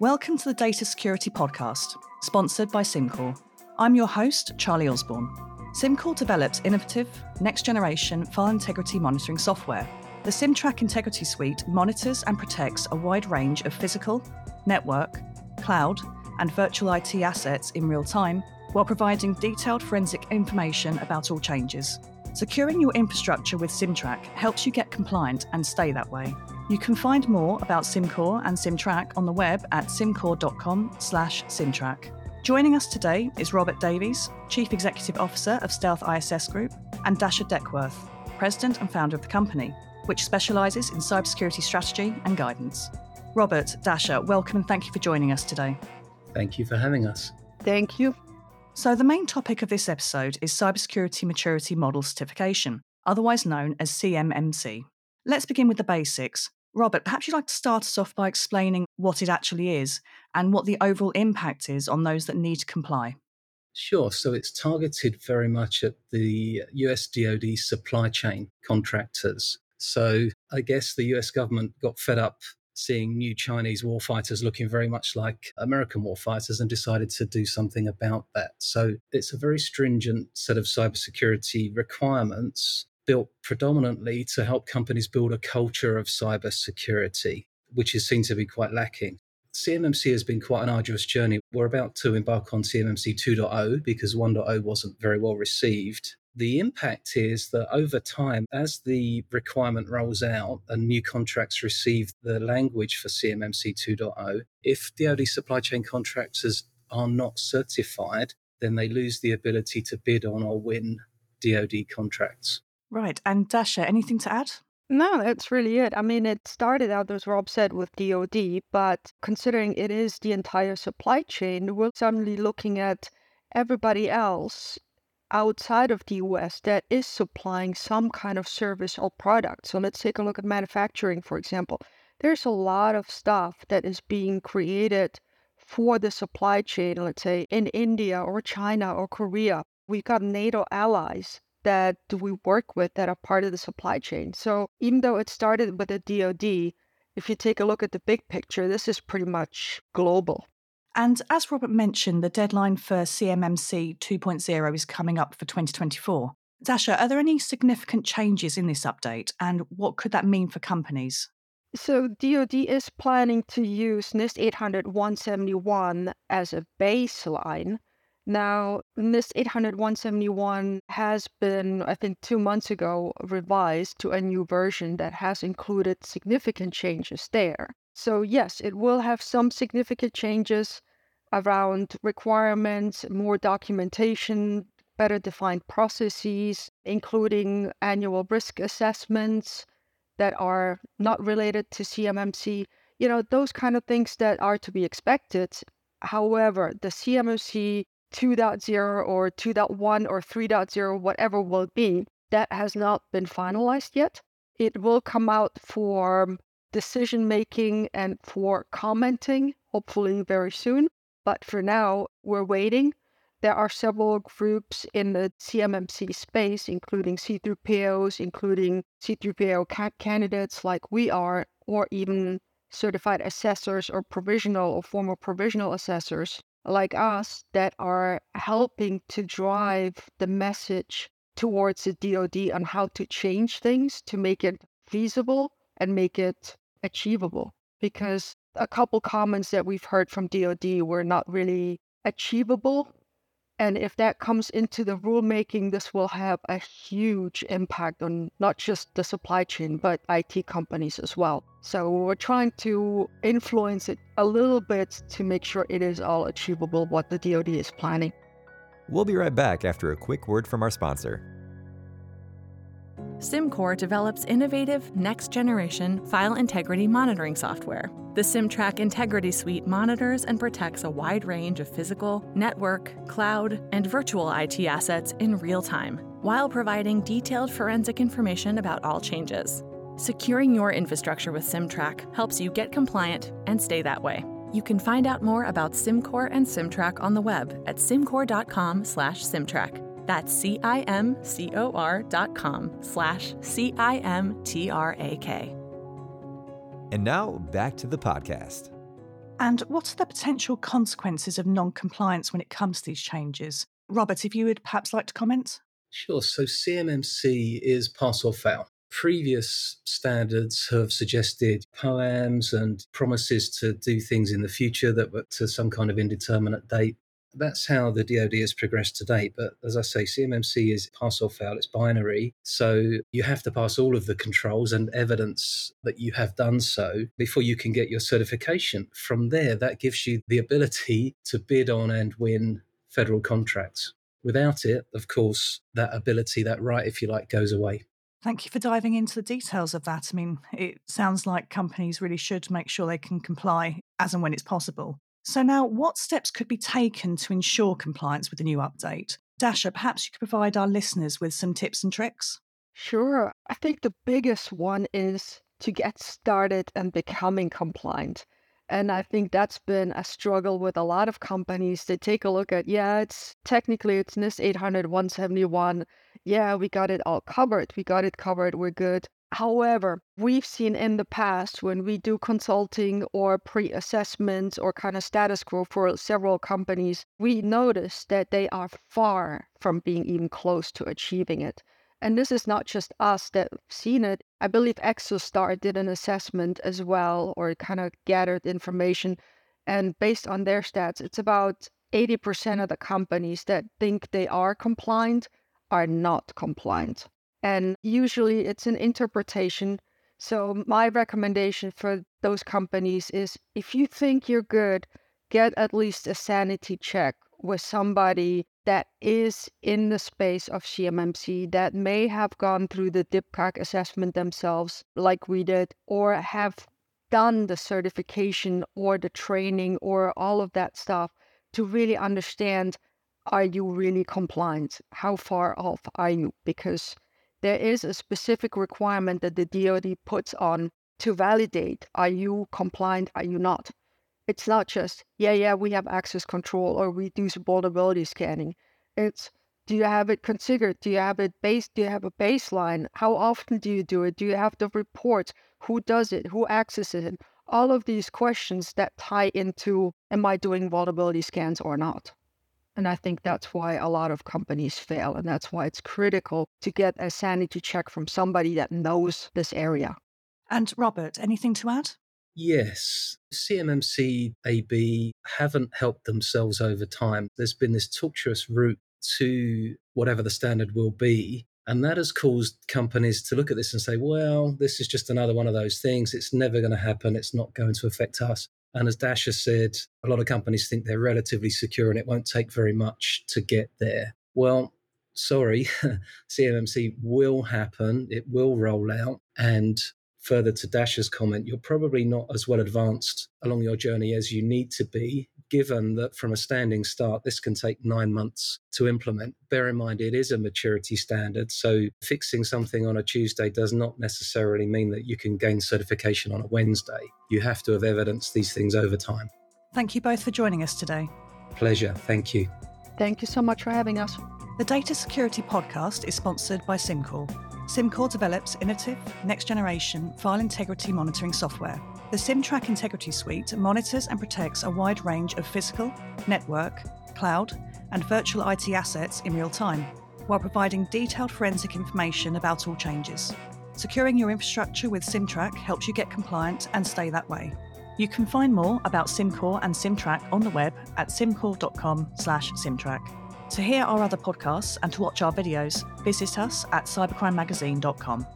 Welcome to the Data Security Podcast, sponsored by Cimcor. I'm your host, Charlie Osborne. Cimcor develops innovative, next generation file integrity monitoring software. The CimTrak Integrity Suite monitors and protects a wide range of physical, network, cloud, and virtual IT assets in real time while providing detailed forensic information about all changes. Securing your infrastructure with CimTrak helps you get compliant and stay that way. You can find more about Cimcor and CimTrak on the web at cimcor.com/cimtrak. Joining us today is Robert Davies, Chief Executive Officer of Stealth ISS Group, and Dasha Deckwerth, President and founder of the company, which specialises in cybersecurity strategy and guidance. Robert, Dasha, welcome and thank you for joining us today. Thank you for having us. Thank you. So, the main topic of this episode is Cybersecurity Maturity Model Certification, otherwise known as CMMC. Let's begin with the basics. Robert, perhaps you'd like to start us off by explaining what it actually is and what the overall impact is on those that need to comply. Sure. So it's targeted very much at the US DoD supply chain contractors. So I guess the US government got fed up seeing new Chinese warfighters looking very much like American warfighters and decided to do something about that. So it's a very stringent set of cybersecurity requirements built predominantly to help companies build a culture of cybersecurity, which is seen to be quite lacking. CMMC has been quite an arduous journey. We're about to embark on CMMC 2.0 because 1.0 wasn't very well received. The impact is that over time, as the requirement rolls out and new contracts receive the language for CMMC 2.0, if DoD supply chain contractors are not certified, then they lose the ability to bid on or win DoD contracts. Right. And Dasha, anything to add? No, that's really it. I mean, it started out, as Rob said, with DoD, but considering it is the entire supply chain, we're suddenly looking at everybody else outside of the US that is supplying some kind of service or product. So let's take a look at manufacturing, for example. There's a lot of stuff that is being created for the supply chain, let's say in India or China or Korea. We've got NATO allies that we work with that are part of the supply chain. So even though it started with the DoD, if you take a look at the big picture, this is pretty much global. And as Robert mentioned, the deadline for CMMC 2.0 is coming up for 2024. Dasha, are there any significant changes in this update, and what could that mean for companies? So, DoD is planning to use NIST 800 171 as a baseline now, NIST 800 171 has been, I think, two months ago revised to a new version that has included significant changes there. So, yes, it will have some significant changes around requirements, more documentation, better defined processes, including annual risk assessments that are not related to CMMC. You know, those kind of things that are to be expected. However, the CMMC 2.0 or 2.1 or 3.0, whatever will be, that has not been finalized yet. It will come out for decision making and for commenting, hopefully very soon. But for now, we're waiting. There are several groups in the CMMC space, including C3POs, including C3PO ca- candidates like we are, or even certified assessors or provisional or former provisional assessors like us that are helping to drive the message towards the DoD on how to change things to make it feasible and make it achievable. Because a couple comments that we've heard from DoD were not really achievable and if that comes into the rulemaking, this will have a huge impact on not just the supply chain, but IT companies as well. So we're trying to influence it a little bit to make sure it is all achievable what the DoD is planning. We'll be right back after a quick word from our sponsor. Cimcor develops innovative, next generation file integrity monitoring software. The CimTrak Integrity Suite monitors and protects a wide range of physical, network, cloud, and virtual IT assets in real time, while providing detailed forensic information about all changes. Securing your infrastructure with CimTrak helps you get compliant and stay that way. You can find out more about Cimcor and CimTrak on the web at cimcor.com/cimtrak. That's C-I-M-C-O-R dot com slash C-I-M-T-R-A-K. And now back to the podcast. And what are the potential consequences of non compliance when it comes to these changes? Robert, if you would perhaps like to comment? Sure. So CMMC is pass or fail. Previous standards have suggested POAMs and promises to do things in the future that were to some kind of indeterminate date. That's how the DoD has progressed to date. But as I say, CMMC is pass or fail, it's binary. So you have to pass all of the controls and evidence that you have done so before you can get your certification. From there, that gives you the ability to bid on and win federal contracts. Without it, of course, that ability, that right, if you like, goes away. Thank you for diving into the details of that. I mean, it sounds like companies really should make sure they can comply as and when it's possible. So, now what steps could be taken to ensure compliance with the new update? Dasha, perhaps you could provide our listeners with some tips and tricks? Sure. I think the biggest one is to get started and becoming compliant. And I think that's been a struggle with a lot of companies. They take a look at, yeah, it's technically it's NIST 800 171. Yeah, we got it all covered. We got it covered. We're good. However, we've seen in the past when we do consulting or pre assessments or kind of status quo for several companies, we notice that they are far from being even close to achieving it. And this is not just us that have seen it. I believe Exostar did an assessment as well, or kind of gathered information. And based on their stats, it's about 80% of the companies that think they are compliant are not compliant. And usually it's an interpretation. So, my recommendation for those companies is if you think you're good, get at least a sanity check with somebody that is in the space of CMMC that may have gone through the DIBCAC assessment themselves, like we did, or have done the certification or the training or all of that stuff to really understand are you really compliant? How far off are you? Because there is a specific requirement that the DoD puts on to validate are you compliant, are you not? It's not just, yeah, yeah, we have access control or we do vulnerability scanning. It's do you have it configured? Do you have it based? Do you have a baseline? How often do you do it? Do you have the reports? Who does it? Who accesses it? All of these questions that tie into am I doing vulnerability scans or not? And I think that's why a lot of companies fail. And that's why it's critical to get a sanity check from somebody that knows this area. And Robert, anything to add? Yes, CMMC AB haven't helped themselves over time. There's been this tortuous route to whatever the standard will be. And that has caused companies to look at this and say, well, this is just another one of those things. It's never going to happen. It's not going to affect us. And as Dasha said, a lot of companies think they're relatively secure and it won't take very much to get there. Well, sorry, CMMC will happen, it will roll out. And further to Dasha's comment, you're probably not as well advanced along your journey as you need to be, given that from a standing start, this can take nine months to implement. Bear in mind, it is a maturity standard. So fixing something on a Tuesday does not necessarily mean that you can gain certification on a Wednesday. You have to have evidenced these things over time. Thank you both for joining us today. Pleasure. Thank you. Thank you so much for having us. The Data Security Podcast is sponsored by Cimcor. Cimcor develops innovative, next generation file integrity monitoring software. The CimTrak Integrity Suite monitors and protects a wide range of physical, network, cloud, and virtual IT assets in real time, while providing detailed forensic information about all changes. Securing your infrastructure with CimTrak helps you get compliant and stay that way. You can find more about Cimcor and CimTrak on the web at cimcor.com/cimtrak. To hear our other podcasts and to watch our videos, visit us at cybercrimemagazine.com.